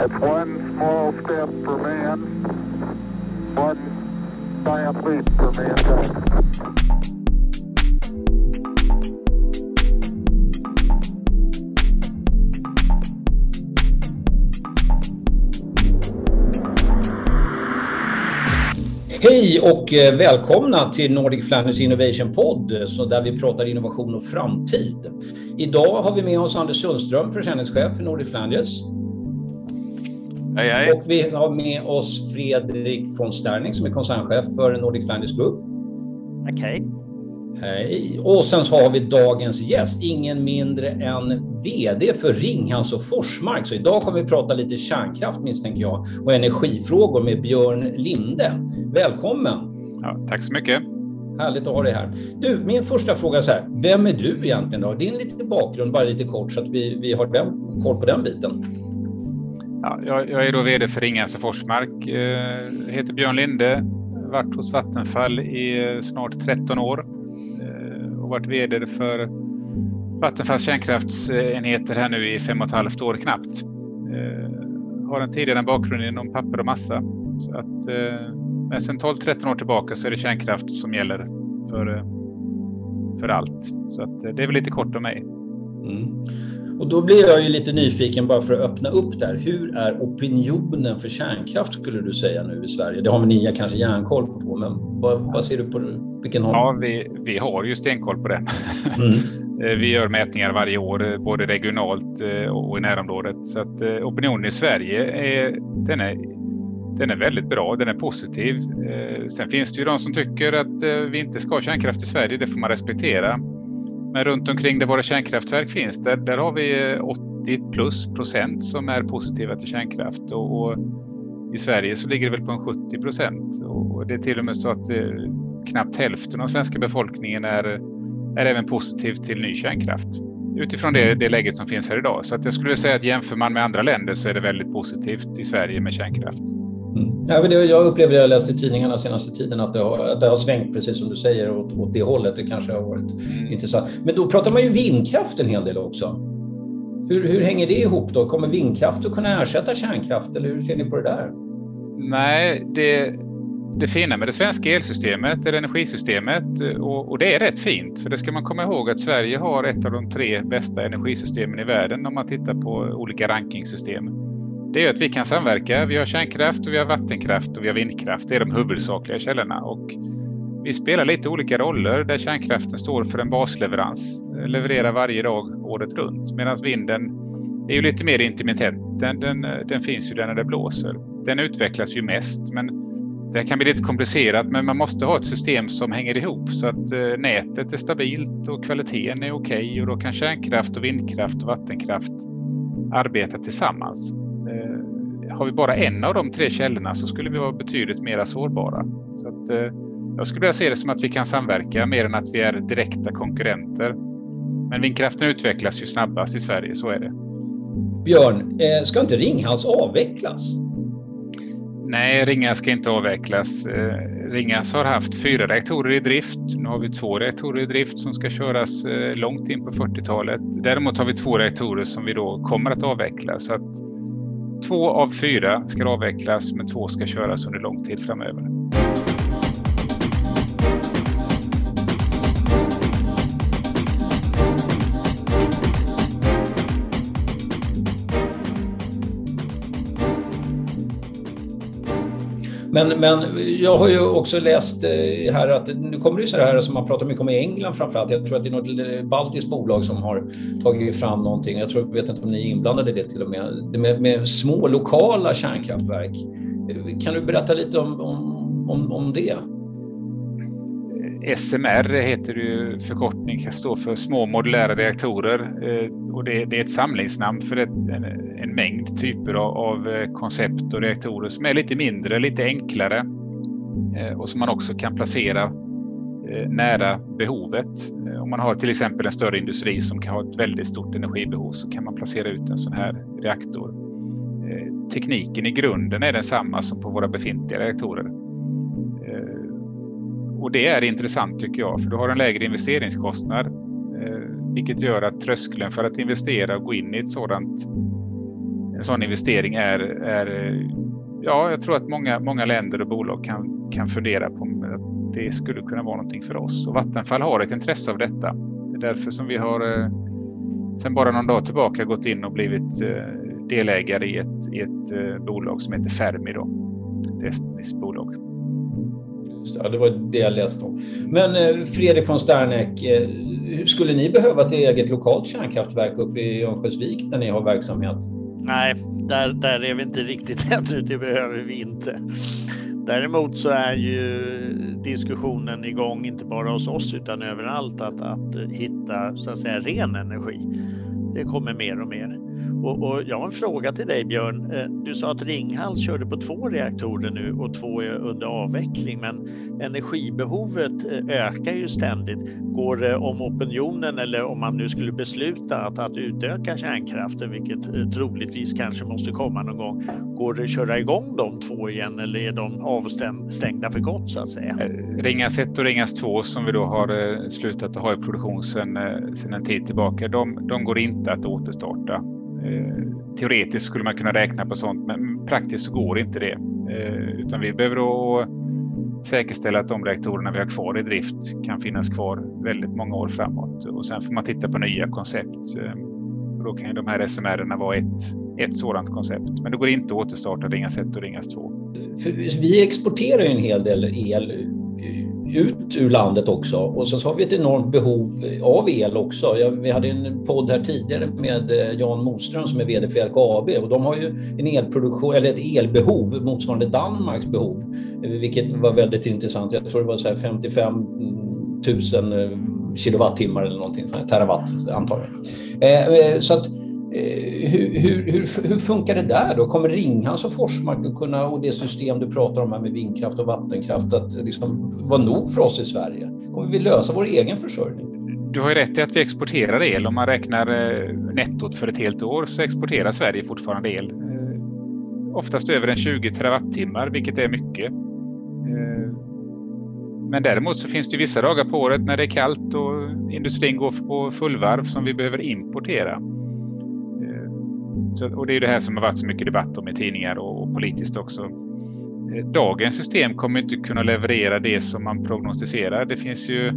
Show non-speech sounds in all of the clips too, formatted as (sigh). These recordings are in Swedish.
It's one small step for man, one giant leap for mankind. Hej och eh, välkomna till Nordic Flanders Innovation Podd så där vi pratar innovation och framtid. Idag har vi med oss Anders Sundström, försäljningschef för Nordic Flanders. Hej, hej. Och vi har med oss Fredrik von Sterning som är koncernchef för Nordic Flanders Group. Okej. Hej! Och sen så har vi dagens gäst, ingen mindre än VD för Ringhals och Forsmark. Så idag kommer vi prata lite kärnkraft misstänker jag och energifrågor med Björn Linde. Välkommen! Ja, tack så mycket. Härligt att ha dig här. Du, min första fråga är så här. Vem är du egentligen då? Din lite bakgrund, bara lite kort så att vi, vi har den, koll på den biten. Ja, jag, jag är då VD för Ringhals och Forsmark. Eh, heter Björn Linde. Varit hos Vattenfall i eh, snart 13 år. Eh, och varit VD för Vattenfalls kärnkraftsenheter här nu i fem och ett halvt år knappt. Eh, har en tidigare bakgrund inom papper och massa. Så att, eh, men sedan 12-13 år tillbaka så är det kärnkraft som gäller för, eh, för allt. Så att, eh, det är väl lite kort om mig. Mm. Och då blir jag ju lite nyfiken bara för att öppna upp där. Hur är opinionen för kärnkraft skulle du säga nu i Sverige? Det har väl ni kanske järnkoll på, men vad, vad ser du på vilken håll? Ja, vi, vi har ju stenkoll på den. Mm. (laughs) Eh, vi gör mätningar varje år, eh, både regionalt eh, och i närområdet. Så att opinionen i Sverige är, den är, den är väldigt bra, den är positiv. Sen finns det ju de som tycker att vi inte ska ha kärnkraft i Sverige, det får man respektera. Men runt omkring där våra kärnkraftverk finns, där, där har vi eh, 80 plus procent som är positiva till kärnkraft. Och, och I Sverige så ligger det väl på en 70 procent. Och det är till och med så att eh, knappt hälften av svenska befolkningen är, är även positiv till ny kärnkraft. Utifrån det, det läget som finns här idag. Så att jag skulle säga att jämför man med andra länder så är det väldigt positivt i Sverige med kärnkraft. Mm. Jag upplever det jag läst i tidningarna senaste tiden att det har, att det har svängt precis som du säger åt, åt det hållet. Det kanske har varit mm. intressant. Men då pratar man ju vindkraft en hel del också. Hur, hur hänger det ihop då? Kommer vindkraft att kunna ersätta kärnkraft eller hur ser ni på det där? Nej, det, det fina med det svenska elsystemet, eller energisystemet, och, och, det är rätt fint. För det ska man komma ihåg att Sverige har ett av de tre bästa energisystemen i världen om man tittar på olika rankingsystem det är att vi kan samverka. Vi har kärnkraft, och vi har vattenkraft och vi har vindkraft. Det är de huvudsakliga källorna. Och vi spelar lite olika roller där kärnkraften står för en basleverans, levererar varje dag året runt. Medan vinden är ju lite mer intermittent. Den, den, den finns ju där när det blåser. Den utvecklas ju mest, men det kan bli lite komplicerat. Men man måste ha ett system som hänger ihop så att eh, nätet är stabilt och kvaliteten är okej okay, och då kan kärnkraft och vindkraft och vattenkraft arbeta tillsammans. Eh, har vi bara en av de tre källorna så skulle vi vara betydligt mer sårbara. Så att, eh, jag skulle vilja se det som att vi kan samverka mer än att vi är direkta konkurrenter. Men vindkraften utvecklas ju snabbast i Sverige, så är det. Björn, eh, ska inte Ringhals avvecklas? Nej, Ringhals ska inte avvecklas. Ringhals har haft fyra reaktorer i drift. Nu har vi två reaktorer i drift som ska köras långt in på 40-talet. Däremot har vi två reaktorer som vi då kommer att avveckla. Så att Två av fyra ska avvecklas, men två ska köras under lång tid framöver. Men, men jag har ju också läst eh, här att nu kommer det så här som man pratar mycket om i England framförallt. Jag tror att det är något eh, baltiskt bolag som har tagit fram någonting. Jag tror, vet inte om ni är inblandade i det till och med. Det med, med små lokala kärnkraftverk. Eh, kan du berätta lite om, om, om det? SMR heter det förkortning, står för små modulära reaktorer. Eh, och det, är ett samlingsnamn för en, mängd typer av, eh, koncept och reaktorer som är lite mindre, lite enklare eh, och som man också kan placera nära behovet. Om man har till exempel en större industri som kan ha ett väldigt stort energibehov så kan man placera ut en sån här reaktor. Tekniken i grunden är densamma som på våra befintliga reaktorer och det är intressant tycker jag, för du har en lägre investeringskostnad, eh, vilket gör att tröskeln för att investera och gå in i ett sådant en sådan investering är, är ja, jag tror att många, många länder och bolag kan, kan fundera på att det skulle kunna vara någonting för oss. Och Vattenfall har ett intresse av detta. Det är därför som vi har eh, sedan bara någon dag tillbaka gått in och blivit eh, delägare i ett, i ett eh, bolag som heter Fermi. Då. Ett estniskt bolag. Ja, det var det jag läste om. Men eh, Fredrik von Sterneck, eh, skulle ni behöva ett eget lokalt kärnkraftverk uppe i Örnsköldsvik där ni har verksamhet? Nej, där, där är vi inte riktigt (laughs) ännu. Det behöver vi inte. Däremot så är ju diskussionen igång, inte bara hos oss utan överallt, att, att hitta så att säga ren energi. Det kommer mer och mer. Och, och, jag har en fråga till dig Björn. Eh, du sa att Ringhals körde på två reaktorer nu och två är under avveckling, men energibehovet eh, ökar ju ständigt. Går det om opinionen eller om man nu skulle besluta att, att utöka kärnkraften, vilket troligtvis kanske måste komma någon gång, går det att köra igång de två igen eller är de avstängda för gott så att säga? Ringhals 1 och Ringhals 2 som vi då har slutat att ha i produktion sedan en tid tillbaka, de, de går inte att återstarta. Eh, teoretiskt skulle man kunna räkna på sånt, men praktiskt så går inte det. Eh, utan vi behöver då säkerställa att de reaktorerna vi har kvar i drift kan finnas kvar väldigt många år framåt. Och sen får man titta på nya koncept. Eh, och då kan ju de här SMR vara ett, ett sådant koncept. Men det går inte att återstarta Ringhals 1 och Ringhals 2. vi exporterar ju en hel del el ut ur landet också. Och sen så har vi ett enormt behov av el också. vi hade en podd här tidigare med eh, Jan Moström som är VD för LKAB och de har ju en elproduktion, eller ett elbehov motsvarande Danmarks behov, eh, vilket var väldigt intressant. Jag tror det var så 55 000 mm, eh, kilowattimmar eller någonting, terawatt antagligen. Eh, så att Eh, hur, hur, hur, hur, funkar det där då? Kommer Ringhals och Forsmark att kunna, och det system du pratar om här med vindkraft och vattenkraft, att liksom vara nog för oss i Sverige? Kommer vi lösa vår egen försörjning? Du har ju rätt i att vi exporterar el. Om man räknar eh, nettot för ett helt år så exporterar Sverige fortfarande el. Eh, oftast över en 20 terawattimmar, vilket är mycket. Men däremot så finns det vissa dagar på året när det är kallt och industrin går på fullvarv som vi behöver importera. Så, och det är det här som har varit så mycket debatt om i tidningar och, och politiskt också. Eh, dagens system kommer inte kunna leverera det som man prognostiserar. Det finns ju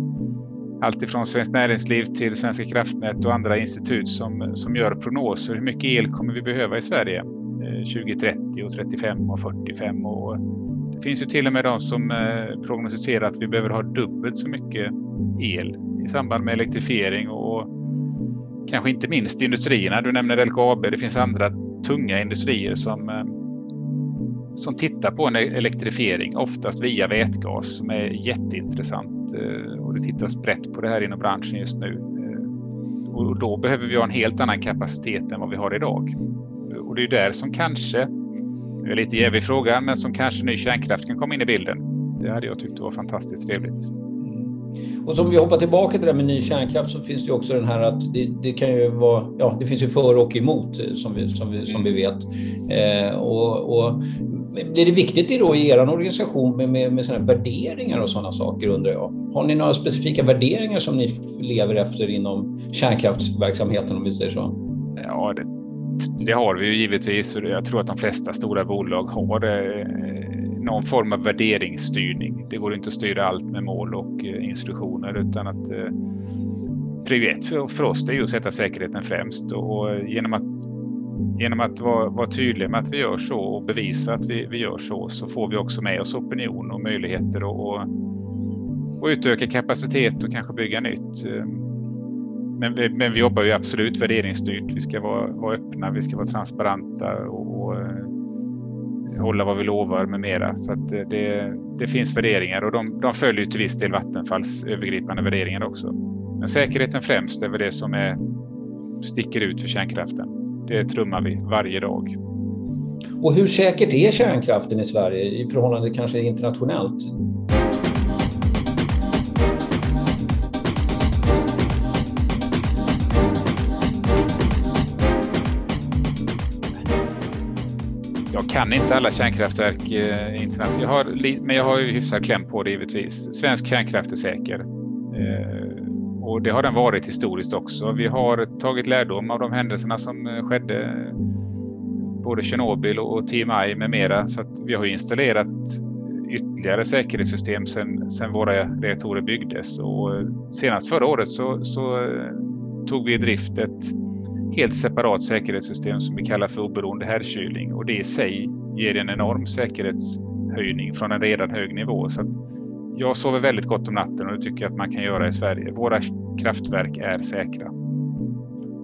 allt ifrån Svenskt Näringsliv till Svenska kraftnät och andra institut som, som gör prognoser. Hur mycket el kommer vi behöva i Sverige eh, 2030 och 35 och 45 och det finns ju till och med de som eh, prognostiserar att vi behöver ha dubbelt så mycket el i samband med elektrifiering och kanske inte minst industrierna. Du nämner LKAB. Det finns andra tunga industrier som, eh, som tittar på en elektrifiering, oftast via vätgas, som är jätteintressant. Eh, och det tittas brett på det här inom branschen just nu. Eh, och då behöver vi ha en helt annan kapacitet än vad vi har idag. Och det är där som kanske, nu är lite jävig fråga, men som kanske ny kärnkraft kan komma in i bilden. Det hade jag tyckt var fantastiskt trevligt. Och som vi hoppar tillbaka till det där med ny kärnkraft så finns det ju också den här att det, det kan ju vara, ja det finns ju för och emot eh, som vi, som vi, som vi vet. Eh, och, och blir det viktigt då i er organisation med, med, med sådana värderingar och sådana saker undrar jag? Har ni några specifika värderingar som ni lever efter inom kärnkraftsverksamheten om vi säger så? Ja, det, det har vi ju givetvis och jag tror att de flesta stora bolag har det eh, någon form av värderingsstyrning. Det går inte att styra allt med mål och eh, instruktioner utan att eh, prioritet för, för oss det är ju att sätta säkerheten främst och eh, genom att genom att vara, vara tydlig med att vi gör så och bevisa att vi, vi gör så så får vi också med oss opinion och möjligheter och, och utöka kapacitet och kanske bygga nytt. Men vi, men vi jobbar ju absolut värderingsstyrt. Vi ska vara, vara öppna, vi ska vara transparenta och, och hålla vad vi lovar med mera. Så att det, det finns värderingar och de, de följer till viss del Vattenfalls övergripande värderingar också. Men säkerheten främst är väl det som är, sticker ut för kärnkraften. Det trummar vi varje dag. Och hur säkert är kärnkraften i Sverige i förhållande kanske internationellt? Kan inte alla kärnkraftverk eh, internet. Jag har, men jag har ju hyfsad kläm på det givetvis. Svensk kärnkraft är säker. Eh, och det har den varit historiskt också. Vi har tagit lärdom av de händelserna som eh, skedde både Tjernobyl och TMI med mera. Så att vi har installerat ytterligare säkerhetssystem sedan, sedan våra reaktorer byggdes. Och eh, senast förra året så, så eh, tog vi i drift ett helt separat säkerhetssystem som vi kallar för oberoende härdkylning och det i sig ger en enorm säkerhetshöjning från en redan hög nivå. Så jag sover väldigt gott om natten och det tycker jag att man kan göra i Sverige. Våra kraftverk är säkra.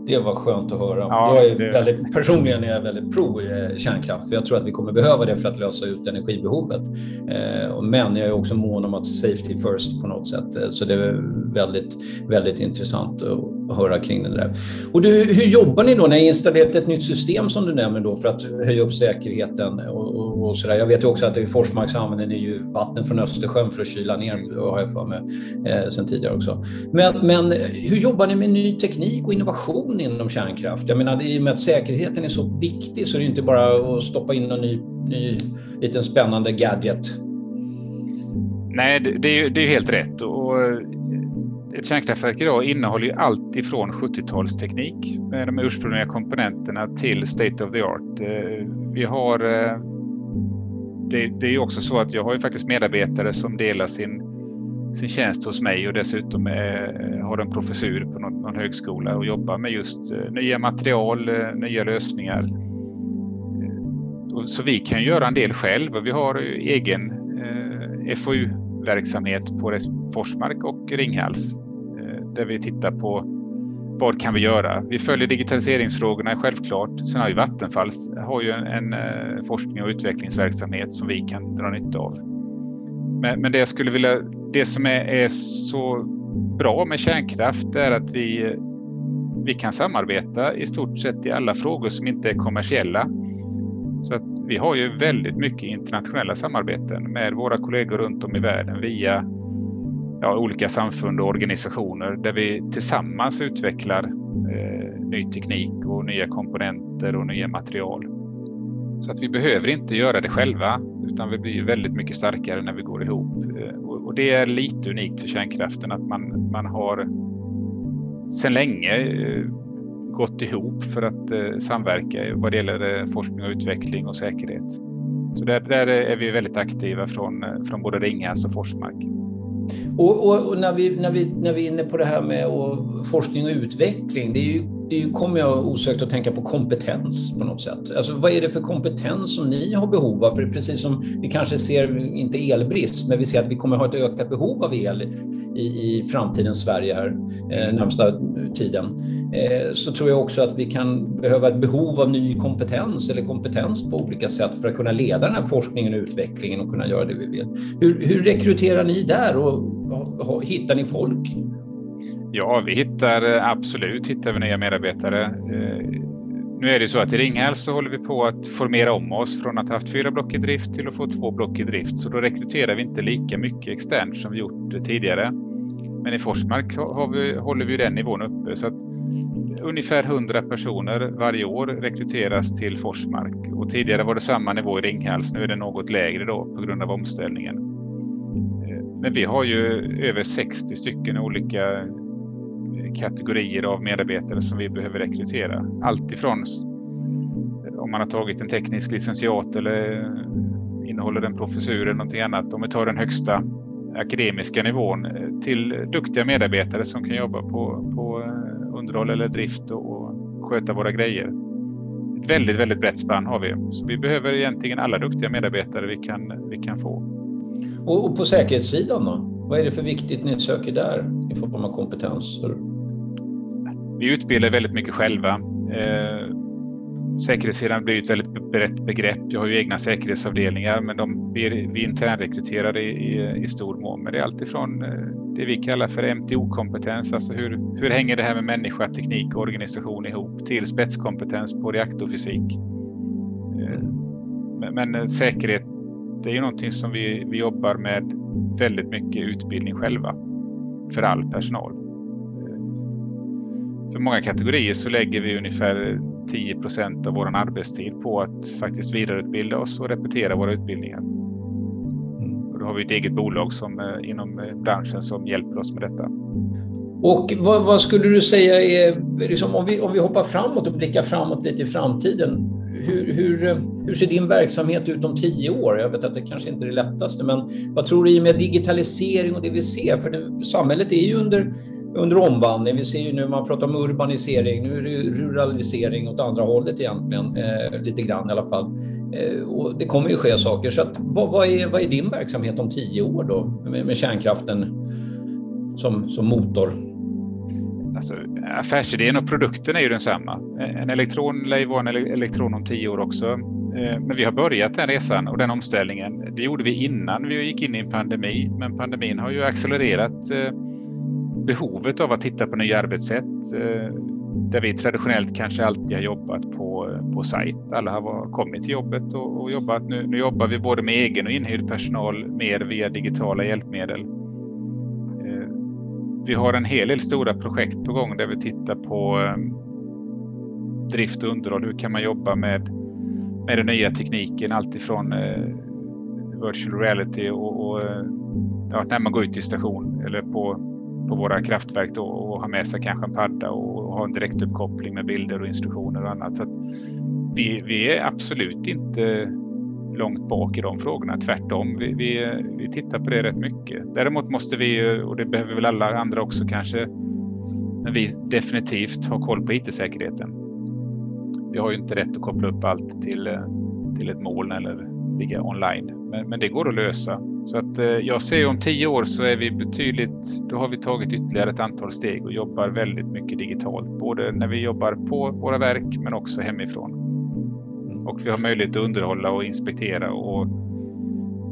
Det var skönt att höra. Ja, jag är det... väldigt, personligen är jag väldigt pro eh, kärnkraft, för jag tror att vi kommer behöva det för att lösa ut energibehovet. Eh, men jag är också mån om att safety first på något sätt, eh, så det är väldigt, väldigt intressant höra kring det där. Och du, hur jobbar ni då? Ni har installerat ett nytt system som du nämner då för att höja upp säkerheten och, och, och så där. Jag vet ju också att i Forsmark så använder ni ju vatten från Östersjön för att kyla ner, har jag för mig, eh, sen tidigare också. Men, men hur jobbar ni med ny teknik och innovation inom kärnkraft? Jag menar, i och med att säkerheten är så viktig så är det inte bara att stoppa in någon ny, ny liten spännande gadget. Nej, det, det är ju helt rätt. Och ett kärnkraftverk idag innehåller ju allt ifrån 70-talsteknik med eh, de ursprungliga komponenterna till state of the art. Eh, vi har eh, det, det är ju också så att jag har ju faktiskt medarbetare som delar sin, sin tjänst hos mig och dessutom har en professur på någon, någon, högskola och jobbar med just nya material, nya lösningar. Så vi kan göra en del själv och vi har egen FoU-verksamhet på Forsmark och Ringhals där vi tittar på vad kan vi göra? Vi följer digitaliseringsfrågorna självklart. Sen har ju Vattenfall har ju en, en eh, forskning och utvecklingsverksamhet som vi kan dra nytta av. Men, men det jag skulle vilja, det som är, är, så bra med kärnkraft är att vi, vi kan samarbeta i stort sett i alla frågor som inte är kommersiella. Så att vi har ju väldigt mycket internationella samarbeten med våra kollegor runt om i världen via ja, olika samfund och organisationer där vi tillsammans utvecklar eh, ny teknik och nya komponenter och nya material. Så att vi behöver inte göra det själva utan vi blir väldigt mycket starkare när vi går ihop. Eh, och, det är lite unikt för kärnkraften att man, man har sedan länge eh, gått ihop för att eh, samverka vad det gäller forskning och utveckling och säkerhet. Så där, där är vi väldigt aktiva från, från både Ringhals och Forsmark. Och, och, och, när, vi, när, vi, när vi är inne på det här med forskning och utveckling, det är ju det kommer jag osökt att tänka på kompetens på något sätt. Alltså, vad är det för kompetens som ni har behov av? För precis som vi kanske ser, inte elbrist, men vi ser att vi kommer ha ett ökat behov av el i, i framtidens Sverige här eh, närmsta tiden. Eh, så tror jag också att vi kan behöva ett behov av ny kompetens eller kompetens på olika sätt för att kunna leda den här forskningen och utvecklingen och kunna göra det vi vill. Hur, hur rekryterar ni där och hittar ni folk? Ja, vi hittar eh, absolut hittar vi nya medarbetare. Eh, nu är det så att i Ringhals så håller vi på att formera om oss från att ha haft fyra block i drift till att få två block i drift. Så då rekryterar vi inte lika mycket externt som vi gjort eh, tidigare. Men i Forsmark har vi, håller vi den nivån uppe. Så att ungefär 100 personer varje år rekryteras till Forsmark. Och tidigare var det samma nivå i Ringhals. Nu är det något lägre då på grund av omställningen. Men vi har ju över 60 stycken olika kategorier av medarbetare som vi behöver rekrytera. Allt ifrån om man har tagit en teknisk licentiat eller innehåller en professur eller någonting annat. Om vi tar den högsta akademiska nivån eh, till duktiga medarbetare som kan jobba på, på eh, underhåll eller drift och sköta våra grejer. Ett väldigt, väldigt brett spann har vi. Så vi behöver egentligen alla duktiga medarbetare vi kan, vi kan få. Och, och på säkerhetssidan då? Vad är det för viktigt ni söker där i form av kompetens? Vi utbildar väldigt mycket själva. Eh, säkerhetssidan blir ett väldigt brett begrepp. Jag har ju egna säkerhetsavdelningar, men de vi, vi internrekryterade i, i, i stor mån. Men det är alltifrån eh, det vi kallar för MTO-kompetens, alltså hur, hur hänger det här med människa, teknik och organisation ihop, till spetskompetens på reaktorfysik. Eh, men, men eh, säkerhet, det är ju någonting som vi, vi jobbar med väldigt mycket utbildning själva för all personal. För många kategorier så lägger vi ungefär 10% av vår arbetstid på att faktiskt vidareutbilda oss och repetera våra utbildningar. Mm. Och då har vi ett eget bolag som, eh, inom eh, branschen som hjälper oss med detta. Och vad, vad skulle du säga är, liksom, om, vi, om vi hoppar framåt och blickar framåt lite i framtiden, hur, hur, hur ser din verksamhet ut om tio år? Jag vet att det kanske inte är det lättaste, men vad tror du i och med digitalisering och det vi ser? För det, samhället är ju under, under omvandling. Vi ser ju nu, man pratar om urbanisering, nu är det ruralisering åt andra hållet egentligen, eh, lite grann i alla fall. Eh, och det kommer ju ske saker. Så att, vad, vad, är, vad är din verksamhet om tio år då med, med kärnkraften som, som motor? Alltså, affärsidén och produkten är ju densamma. Eh, en elektron lär ju vara en elektron om tio år också. Eh, men vi har börjat den resan och den omställningen. Det gjorde vi innan vi gick in i en pandemi, men pandemin har ju accelererat eh, behovet av att titta på nya arbetssätt eh, där vi traditionellt kanske alltid har jobbat på, på sajt. Alla har kommit till jobbet och, och jobbat. Nu, nu jobbar vi både med egen och inhyrd personal mer via digitala hjälpmedel eh, vi har en hel del stora projekt på gång där vi tittar på eh, drift och underhåll. Hur kan man jobba med, med den nya tekniken? Alltifrån virtual reality och, och ja, när man går ut i station eller på, på våra kraftverk då, och har med sig kanske en padda och har en direktuppkoppling med bilder och instruktioner och annat. Så vi, vi är absolut inte långt bak i de frågorna. Tvärtom, vi, vi, vi tittar på det rätt mycket. Däremot måste vi, och det behöver väl alla andra också kanske, men vi definitivt ha koll på IT-säkerheten. Vi har ju inte rätt att koppla upp allt till, till ett moln eller ligga online, men, men det går att lösa. Så att eh, jag ser om tio år så är vi betydligt, då har vi tagit ytterligare ett antal steg och jobbar väldigt mycket digitalt, både när vi jobbar på våra verk men också hemifrån. Och vi har möjlighet att underhålla och inspektera och,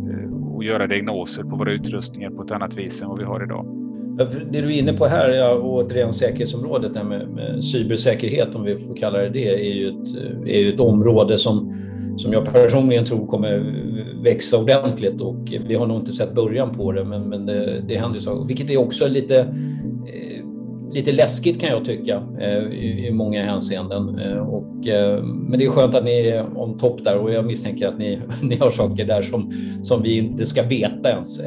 eh, och göra diagnoser på våra utrustningar på ett annat vis än vad vi har idag. Det du är inne på här, ja, återigen säkerhetsområdet med, med cybersäkerhet, om vi får kalla det det, är ju ett, är ju ett område som, som jag personligen tror kommer växa ordentligt och vi har nog inte sett början på det, men, men det, det händer ju saker. Vilket är också lite lite läskigt kan jag tycka eh, i, många hänseenden. Eh, och, eh, men det är skönt att ni är om topp där och jag misstänker att ni, (laughs) ni har saker där som, som vi inte ska veta ens.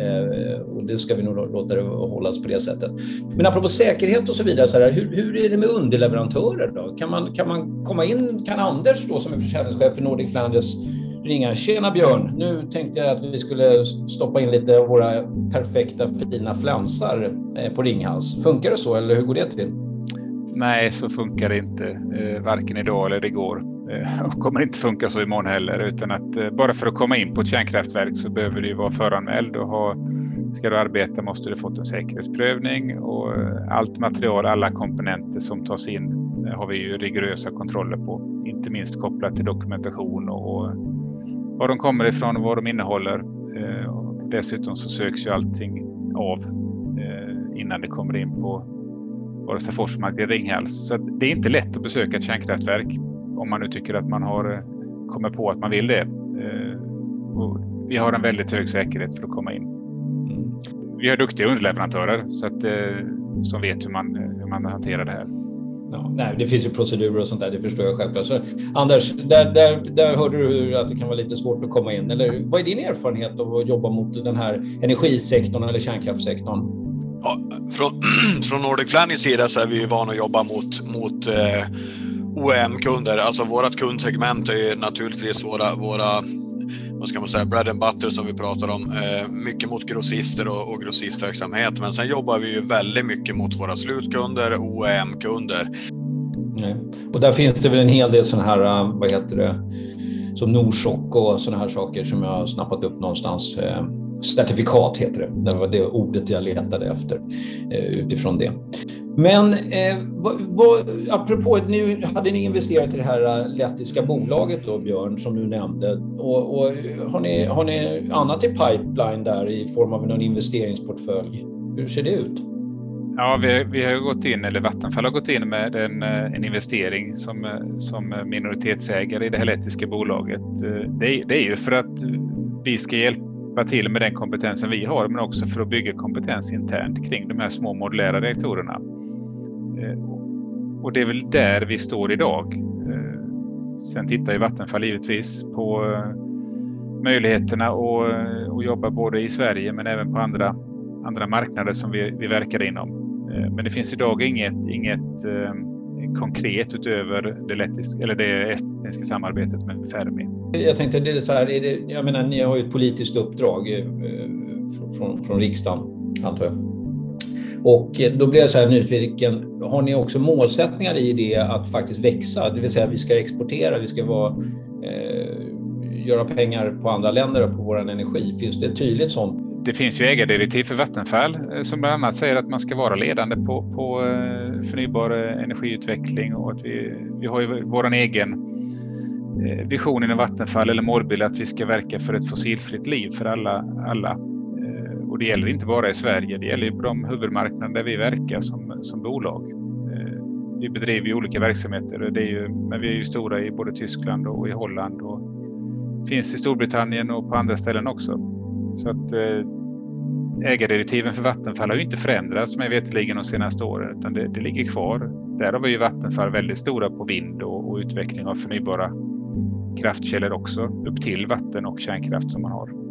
Och det ska vi nog låta det hållas på det sättet. Men apropå säkerhet och så vidare, så här, hur, hur är det med underleverantörer då? Kan man, kan man komma in, kan Anders då som är försäljningschef för Nordic Flanders ringa. Tjena Björn, nu tänkte jag att vi skulle stoppa in lite av våra perfekta fina flänsar eh, på Ringhals. Funkar det så eller hur går det till? Nej, så funkar det inte. Eh, varken idag eller igår. Eh, och kommer inte funka så imorgon heller. Utan att bara för att komma in på ett kärnkraftverk så behöver du vara föranmäld och ha Ska du arbeta måste du fått en säkerhetsprövning och allt material, alla komponenter som tas in har vi ju rigorösa kontroller på. Inte minst kopplat till dokumentation och var de kommer ifrån och vad de innehåller. Eh, och dessutom så söks ju allting av eh, innan det kommer in på vare sig Forsmark eller Ringhals. Så det är inte lätt att besöka ett kärnkraftverk om man nu tycker att man har eh, kommit på att man vill det. Och vi har en väldigt hög säkerhet för att komma in. Mm. Vi har duktiga underleverantörer så att, som vet hur man, hur man hanterar det här. Ja, nej, det finns ju procedurer och sånt där, det förstår jag självklart. Så, Anders, där, där, där hörde du att det kan vara lite svårt att komma in. Eller vad är din erfarenhet av att jobba mot den här energisektorn eller kärnkraftssektorn? Ja, från, (clears throat) från Nordic Flanders sida så är vi vana att jobba mot, mot eh, OEM-kunder. Alltså vårt kundsegment är ju naturligtvis våra, våra vad ska man säga, bread and butter som vi pratar om. Eh, mycket mot grossister och, och grossistverksamhet. Men sen jobbar vi ju väldigt mycket mot våra slutkunder, OEM-kunder. Och där finns det väl en hel del sådana här, eh, vad heter det, som Norsoc och sådana här saker som jag har snappat upp någonstans. Eh, certifikat heter det, det var det ordet jag letade efter utifrån det. Men eh, vad, vad, apropå, nu hade ni investerat i det här eh, lettiska bolaget då, Björn, som du nämnde. Och, och, har, ni, har ni annat i pipeline där i form av någon investeringsportfölj? Hur ser det ut? Ja, vi, vi har gått in, eller Vattenfall har gått in med en, eh, en investering som, eh, som minoritetsägare i det här lettiska bolaget. Det, det är ju för att vi ska hjälpa till med den kompetensen vi har, men också för att bygga kompetens internt kring de här små modulära reaktorerna. Och det är väl där vi står idag. Eh, sen tittar ju Vattenfall givetvis på eh, möjligheterna att eh, jobba både i Sverige men även på andra, andra marknader som vi, vi verkar inom. Men det finns idag inget, inget konkret utöver det, lettiska, eller det estniska samarbetet med Fermi. Jag tänkte, det är så här, är det, jag menar, ni har ju ett politiskt uppdrag från, från riksdagen, antar jag. Och eh, då blev jag så här nyfiken, har ni också målsättningar i det att faktiskt växa? Det vill säga vi ska exportera, vi ska vara, eh, göra pengar på andra länder och på vår energi. Finns det ett tydligt sånt det finns ju ägardirektiv för Vattenfall eh, som bland annat säger att man ska vara ledande på, på eh, förnybar energiutveckling och att vi, vi har ju vår egen vision inom Vattenfall eller målbild att vi ska verka för ett fossilfritt liv för alla. alla. Och det gäller inte bara i Sverige, det gäller på de huvudmarknader där vi verkar som, som bolag. Eh, vi bedriver ju olika verksamheter, det är ju, men vi är ju stora i både Tyskland och i Holland och finns i Storbritannien och på andra ställen också. Så att eh, ägardirektiven för Vattenfall har ju inte förändrats mig veterligen de senaste åren utan det, det ligger kvar. Där har vi ju Vattenfall väldigt stora på vind och, och utveckling av förnybara kraftkällor också upp till vatten och kärnkraft som man har.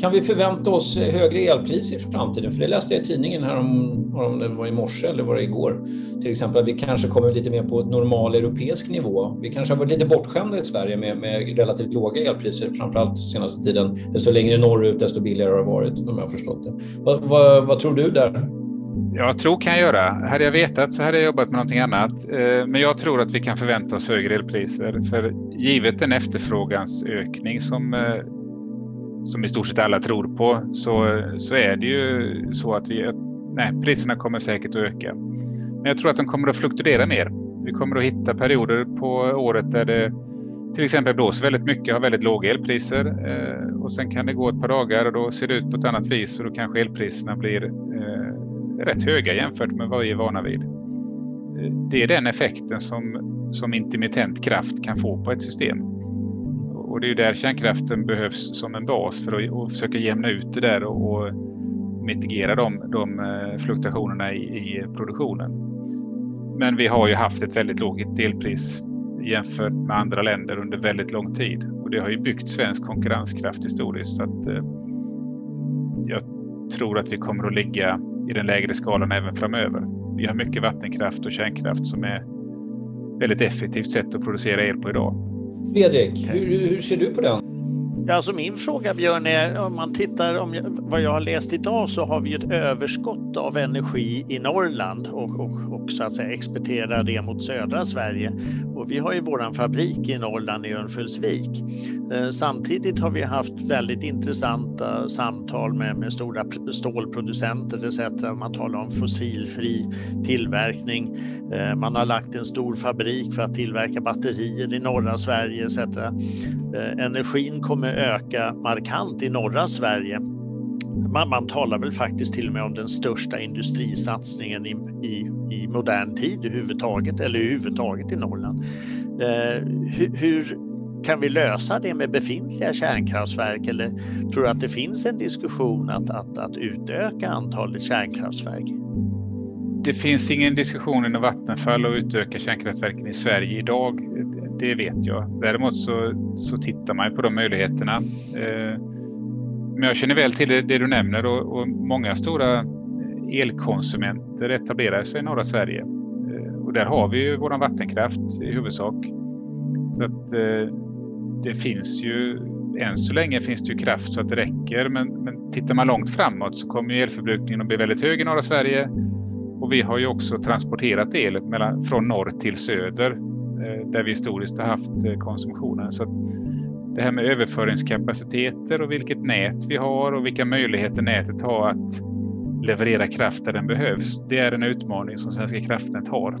Kan vi förvänta oss högre elpriser i framtiden? För det läste jag i tidningen här om, om det var i morse eller var det igår. Till exempel att vi kanske kommer lite mer på normal europeisk nivå. Vi kanske har varit lite bortskämda i Sverige med, med relativt låga elpriser, framförallt senaste tiden. Desto längre norrut, desto billigare har det varit om jag har förstått det. Vad, vad, vad tror du där? Jag tror kan jag göra. Hade jag vetat så hade jag jobbat med någonting annat. Eh, men jag tror att vi kan förvänta oss högre elpriser. För givet den efterfrågansökning som eh, som i stort sett alla tror på så, så är det ju så att vi, nej, priserna kommer säkert att öka. Men jag tror att de kommer att fluktuera mer. Vi kommer att hitta perioder på året där det till exempel blåser väldigt mycket, har väldigt låga elpriser eh, och sen kan det gå ett par dagar och då ser det ut på ett annat vis och då kanske elpriserna blir eh, rätt höga jämfört med vad vi är vana vid. Eh, det är den effekten som, som intermittent kraft kan få på ett system och det är ju där kärnkraften behövs som en bas för att, försöka jämna ut det där och, och mitigera de, de eh, fluktuationerna i, i, produktionen. Men vi har ju haft ett väldigt lågt elpris jämfört med andra länder under väldigt lång tid och det har ju byggt svensk konkurrenskraft historiskt. Så att, eh, jag tror att vi kommer att ligga i den lägre skalan även framöver. Vi har mycket vattenkraft och kärnkraft som är väldigt effektivt sätt att producera el på idag. Fredrik, hur, hur ser du på den? Alltså min fråga Björn är om man tittar om vad jag har läst idag så har vi ett överskott av energi i Norrland och, och, och så att säga exportera det mot södra Sverige. Och vi har ju våran fabrik i Norrland i Örnsköldsvik. Eh, samtidigt har vi haft väldigt intressanta samtal med, med stora stålproducenter etc. Man talar om fossilfri tillverkning. Eh, man har lagt en stor fabrik för att tillverka batterier i norra Sverige etc. Eh, energin kommer öka markant i norra Sverige. Man, man talar väl faktiskt till och med om den största industrisatsningen i, i, i modern tid överhuvudtaget, eller överhuvudtaget i Norrland. Eh, hur, hur, kan vi lösa det med befintliga kärnkraftverk eller tror du att det finns en diskussion att, att, att utöka antalet kärnkraftverk? Det finns ingen diskussion inom Vattenfall att utöka kärnkraftverken i Sverige idag det vet jag. Däremot så, så tittar man på de möjligheterna. Eh, men jag känner väl till det, det du nämner och, och, många stora elkonsumenter etablerar sig i norra Sverige. Eh, och där har vi ju vår vattenkraft i huvudsak. Så att eh, det finns ju, än så länge finns det ju kraft så att det räcker. Men, men tittar man långt framåt så kommer elförbrukningen att bli väldigt hög i norra Sverige. Och vi har ju också transporterat el mellan, från norr till söder eh, där vi historiskt har haft konsumtionen. Så det här med överföringskapaciteter och vilket nät vi har och vilka möjligheter nätet har att leverera kraft där den behövs. Det är en utmaning som Svenska kraftnät har.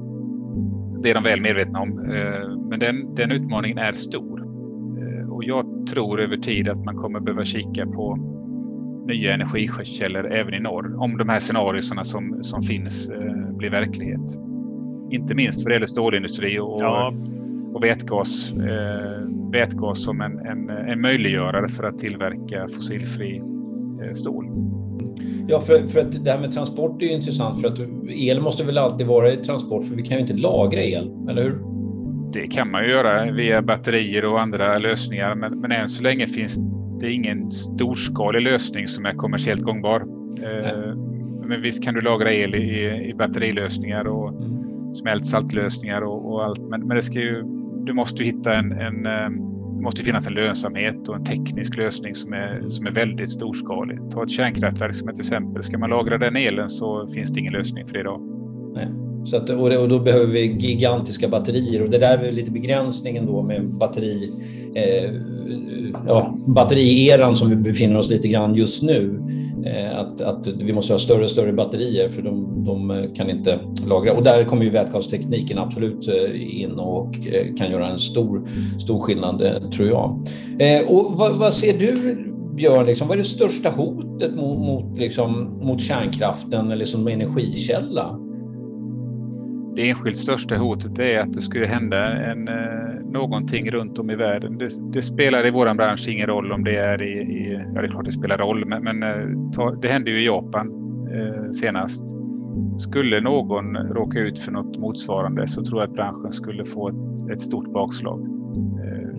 Det är de väl medvetna om, eh, men den, den utmaningen är stor. Eh, och jag tror över tid att man kommer behöva kika på nya energikällor även i norr om de här scenarierna som, som finns eh, blir verklighet. Inte minst för det gäller stålindustri och, ja och vätgas. Eh, vätgas som en, en, en möjliggörare för att tillverka fossilfri eh, stål. Ja, för, för att det här med transport är ju intressant för att el måste väl alltid vara i transport för vi kan ju inte lagra el, eller hur? Det kan man ju göra via batterier och andra lösningar, men, men än så länge finns det ingen storskalig lösning som är kommersiellt gångbar. Eh, men visst kan du lagra el i, i batterilösningar och mm smältsaltlösningar och, och allt. Men, men, det ska ju, du måste ju hitta en, en ehm, det måste finnas en lönsamhet och en teknisk lösning som är, som är väldigt storskalig. Ta ett kärnkraftverk som ett exempel. Ska man lagra den elen så finns det ingen lösning för det idag. Nej. Så att, och, det, och, då behöver vi gigantiska batterier och det där är lite begränsningen då med batteri, eh, ja, batterieran som vi befinner oss lite grann just nu. Eh, att, att vi måste ha större och större batterier för de, de eh, kan inte lagra. Och där kommer ju vätgastekniken absolut eh, in och kan göra en stor, stor skillnad tror jag. Och vad, vad ser du Björn, liksom, vad är det största hotet mot, mot, liksom, mot kärnkraften eller som energikälla? Det enskilt största hotet är att det skulle hända en, eh, någonting runt om i världen. Det, det spelar i vår bransch ingen roll om det är i, i ja det är klart det spelar roll, men, men eh, ta, det hände ju i Japan eh, senast. Skulle någon råka ut för något motsvarande så tror jag att branschen skulle få ett, ett stort bakslag. Eh,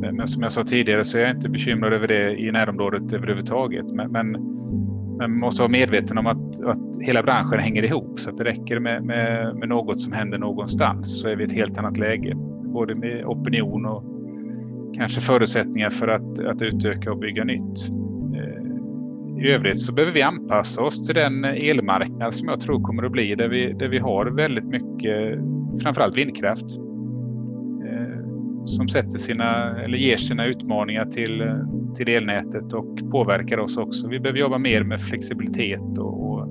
men, men, som jag sa tidigare så är jag inte bekymrad över det i närområdet överhuvudtaget. Men, men men man måste vara medveten om att, att hela branschen hänger ihop så att det räcker med, med, med, något som händer någonstans så är vi i ett helt annat läge. Både med opinion och kanske förutsättningar för att, att utöka och bygga nytt. Eh, I övrigt så behöver vi anpassa oss till den elmarknad som jag tror kommer att bli där vi, där vi har väldigt mycket, framförallt vindkraft eh, som sätter sina, eller ger sina utmaningar till, eh, till elnätet och påverkar oss också. Vi behöver jobba mer med flexibilitet och, och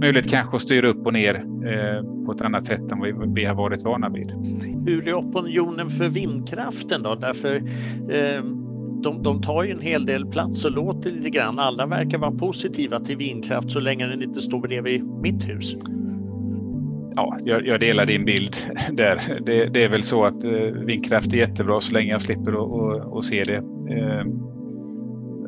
möjlighet kanske att styra upp och ner eh, på ett annat sätt än vad vi har varit vana vid. Hur är opinionen för vindkraften då? Därför eh, de, de tar ju en hel del plats och låter lite grann. Alla verkar vara positiva till vindkraft så länge den inte står bredvid mitt hus ja, jag, jag, delar din bild (laughs) där. Det, det, är väl så att eh, vindkraft är jättebra så länge jag slipper att se det. Eh,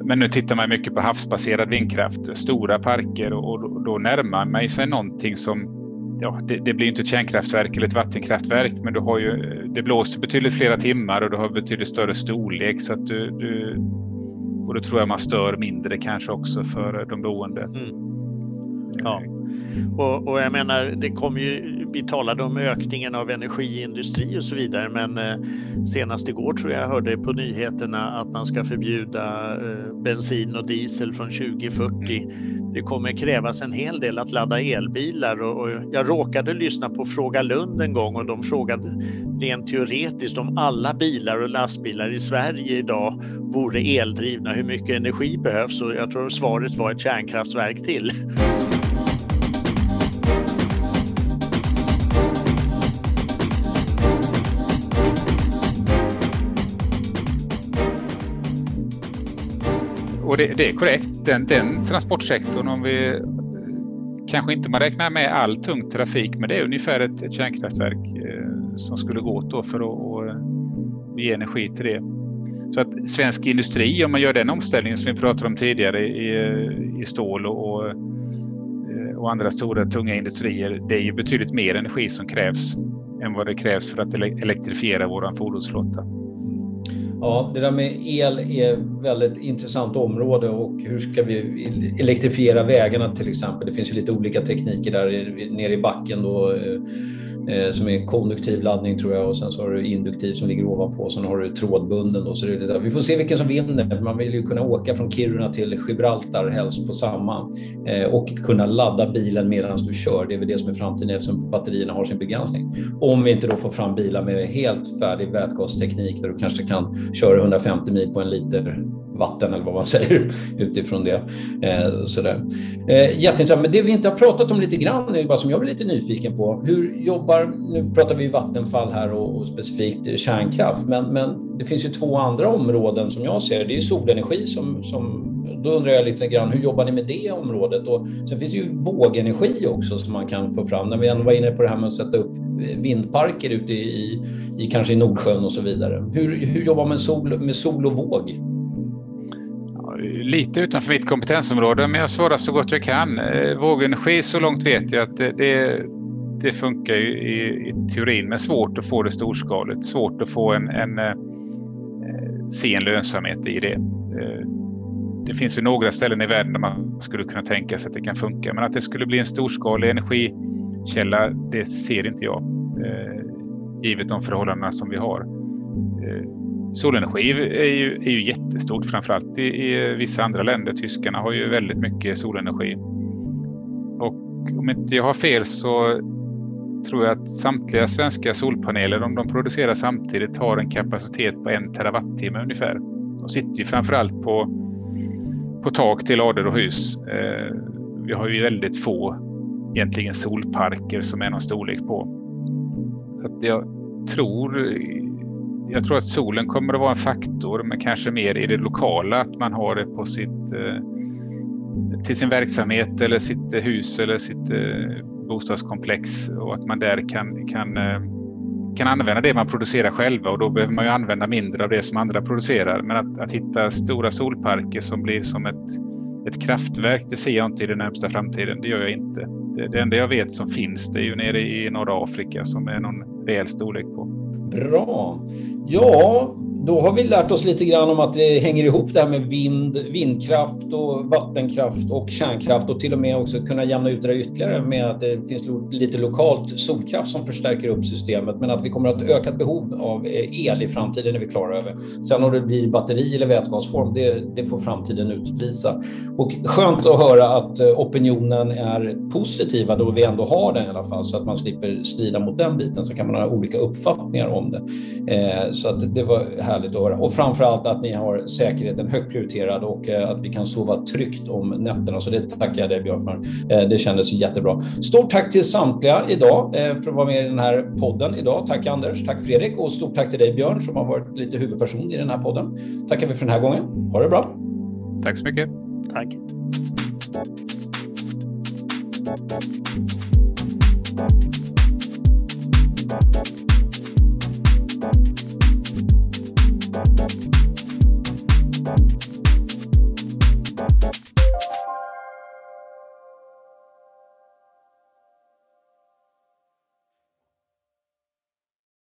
men nu tittar man mycket på havsbaserad vindkraft, stora parker och då, då närmar man sig någonting som Ja, det, det, blir inte ett kärnkraftverk eller ett vattenkraftverk, men du har ju, det blåser betydligt flera timmar och du har betydligt större storlek så att du, du och då tror jag man stör mindre kanske också för de boende. Mm. Ja. Eh, och, och, jag menar, det kom ju, vi talade om ökningen av energiindustri och så vidare, men eh, senast igår tror jag jag hörde på nyheterna att man ska förbjuda eh, bensin och diesel från 2040. Det kommer krävas en hel del att ladda elbilar och, och jag råkade lyssna på Fråga Lund en gång och de frågade rent teoretiskt om alla bilar och lastbilar i Sverige idag vore eldrivna, hur mycket energi behövs? Och jag tror svaret var ett kärnkraftverk till och det, det, är korrekt. Den, den transportsektorn, om vi eh, kanske inte man räknar med all tung trafik, men det är ungefär ett, ett kärnkraftverk eh, som skulle gå åt då för att och, eh, ge energi till det. Så att svensk industri, om man gör den omställningen som vi pratade om tidigare i, i stål och, och, och andra stora tunga industrier, det är ju betydligt mer energi som krävs än vad det krävs för att elektrifiera vår fordonsflotta. Ja, det där med el är väldigt intressant område och hur ska vi elektrifiera vägarna till exempel? Det finns ju lite olika tekniker där nere i backen då eh, eh, som är konduktiv laddning tror jag och sen så har du induktiv som ligger ovanpå och sen har du trådbunden. Då, så det är lite, vi får se vilken som vinner. Man vill ju kunna åka från Kiruna till Gibraltar helst på samma eh, och kunna ladda bilen medan du kör. Det är väl det som är framtiden eftersom batterierna har sin begränsning. Om vi inte då får fram bilar med helt färdig vätgasteknik där du kanske kan köra 150 mil på en liter vatten eller vad man (laughs) säger utifrån det. Eh, sådär. Eh, jätteintressant. Men det vi inte har pratat om lite grann, är bara som jag blir lite nyfiken på. Hur jobbar, nu pratar vi Vattenfall här och, och specifikt kärnkraft, men, men det finns ju två andra områden som jag ser. Det är solenergi som, som då undrar jag lite grann, hur jobbar ni med det området? Och sen finns det ju vågenergi också som man kan få fram. När vi ändå var inne på det här med att sätta upp vindparker ute i, i kanske i Nordsjön och så vidare. Hur, hur jobbar man med sol, med sol och våg? Lite utanför mitt kompetensområde, men jag svarar så gott jag kan. Eh, vågenergi, så långt vet jag att det, det, funkar i, i, teorin, men svårt att få det storskaligt. Svårt att få en, en, eh, se en lönsamhet i det. Eh, det finns ju några ställen i världen där man skulle kunna tänka sig att det kan funka, men att det skulle bli en storskalig energikälla, det ser inte jag. Givet de förhållandena som vi har. Solenergi är ju, är ju jättestort, framförallt i, i vissa andra länder. Tyskarna har ju väldigt mycket solenergi. Och om inte jag har fel så tror jag att samtliga svenska solpaneler, om de producerar samtidigt, har en kapacitet på en terawattimme ungefär. De sitter ju framförallt på, på tak till lador och hus. Eh, vi har ju väldigt få egentligen solparker som är någon storlek på. Så att jag tror jag tror att solen kommer att vara en faktor, men kanske mer i det lokala, att man har det på sitt, eh, till sin verksamhet eller sitt eh, hus eller sitt eh, bostadskomplex och att man där kan, kan, kan använda det man producerar själva och då behöver man ju använda mindre av det som andra producerar. Men att, att hitta stora solparker som blir som ett, ett kraftverk, det ser jag inte i den närmsta framtiden. Det gör jag inte. Det, det enda jag vet som finns, det är ju nere i norra Afrika som är någon rejäl storlek på. Bra. Ja, då har vi lärt oss lite grann om att det hänger ihop det här med vind, vindkraft och vattenkraft och kärnkraft och till och med också kunna jämna ut det ytterligare med att det finns lite lokalt solkraft som förstärker upp systemet men att vi kommer att ha ett ökat behov av eh, el i framtiden är vi klara över. Sen om det blir batteri eller vätgasform, det, det får framtiden utvisa. Och skönt att höra att eh, opinionen är positiva då vi ändå har den i alla fall så att man slipper strida mot den biten så kan man ha olika uppfattningar om det. Eh, så att det var härligt att höra. Och framför allt att ni har säkerheten högt prioriterad och eh, att vi kan sova tryggt om nätterna. Så det tackar jag dig Björn för. Eh, det kändes jättebra. Stort tack till samtliga idag eh, för att vara med i den här podden idag. Tack Anders, tack Fredrik och stort tack till dig Björn som har varit lite huvudperson i den här podden. Tackar vi för den här gången. Ha det bra. Tack så mycket. Tack.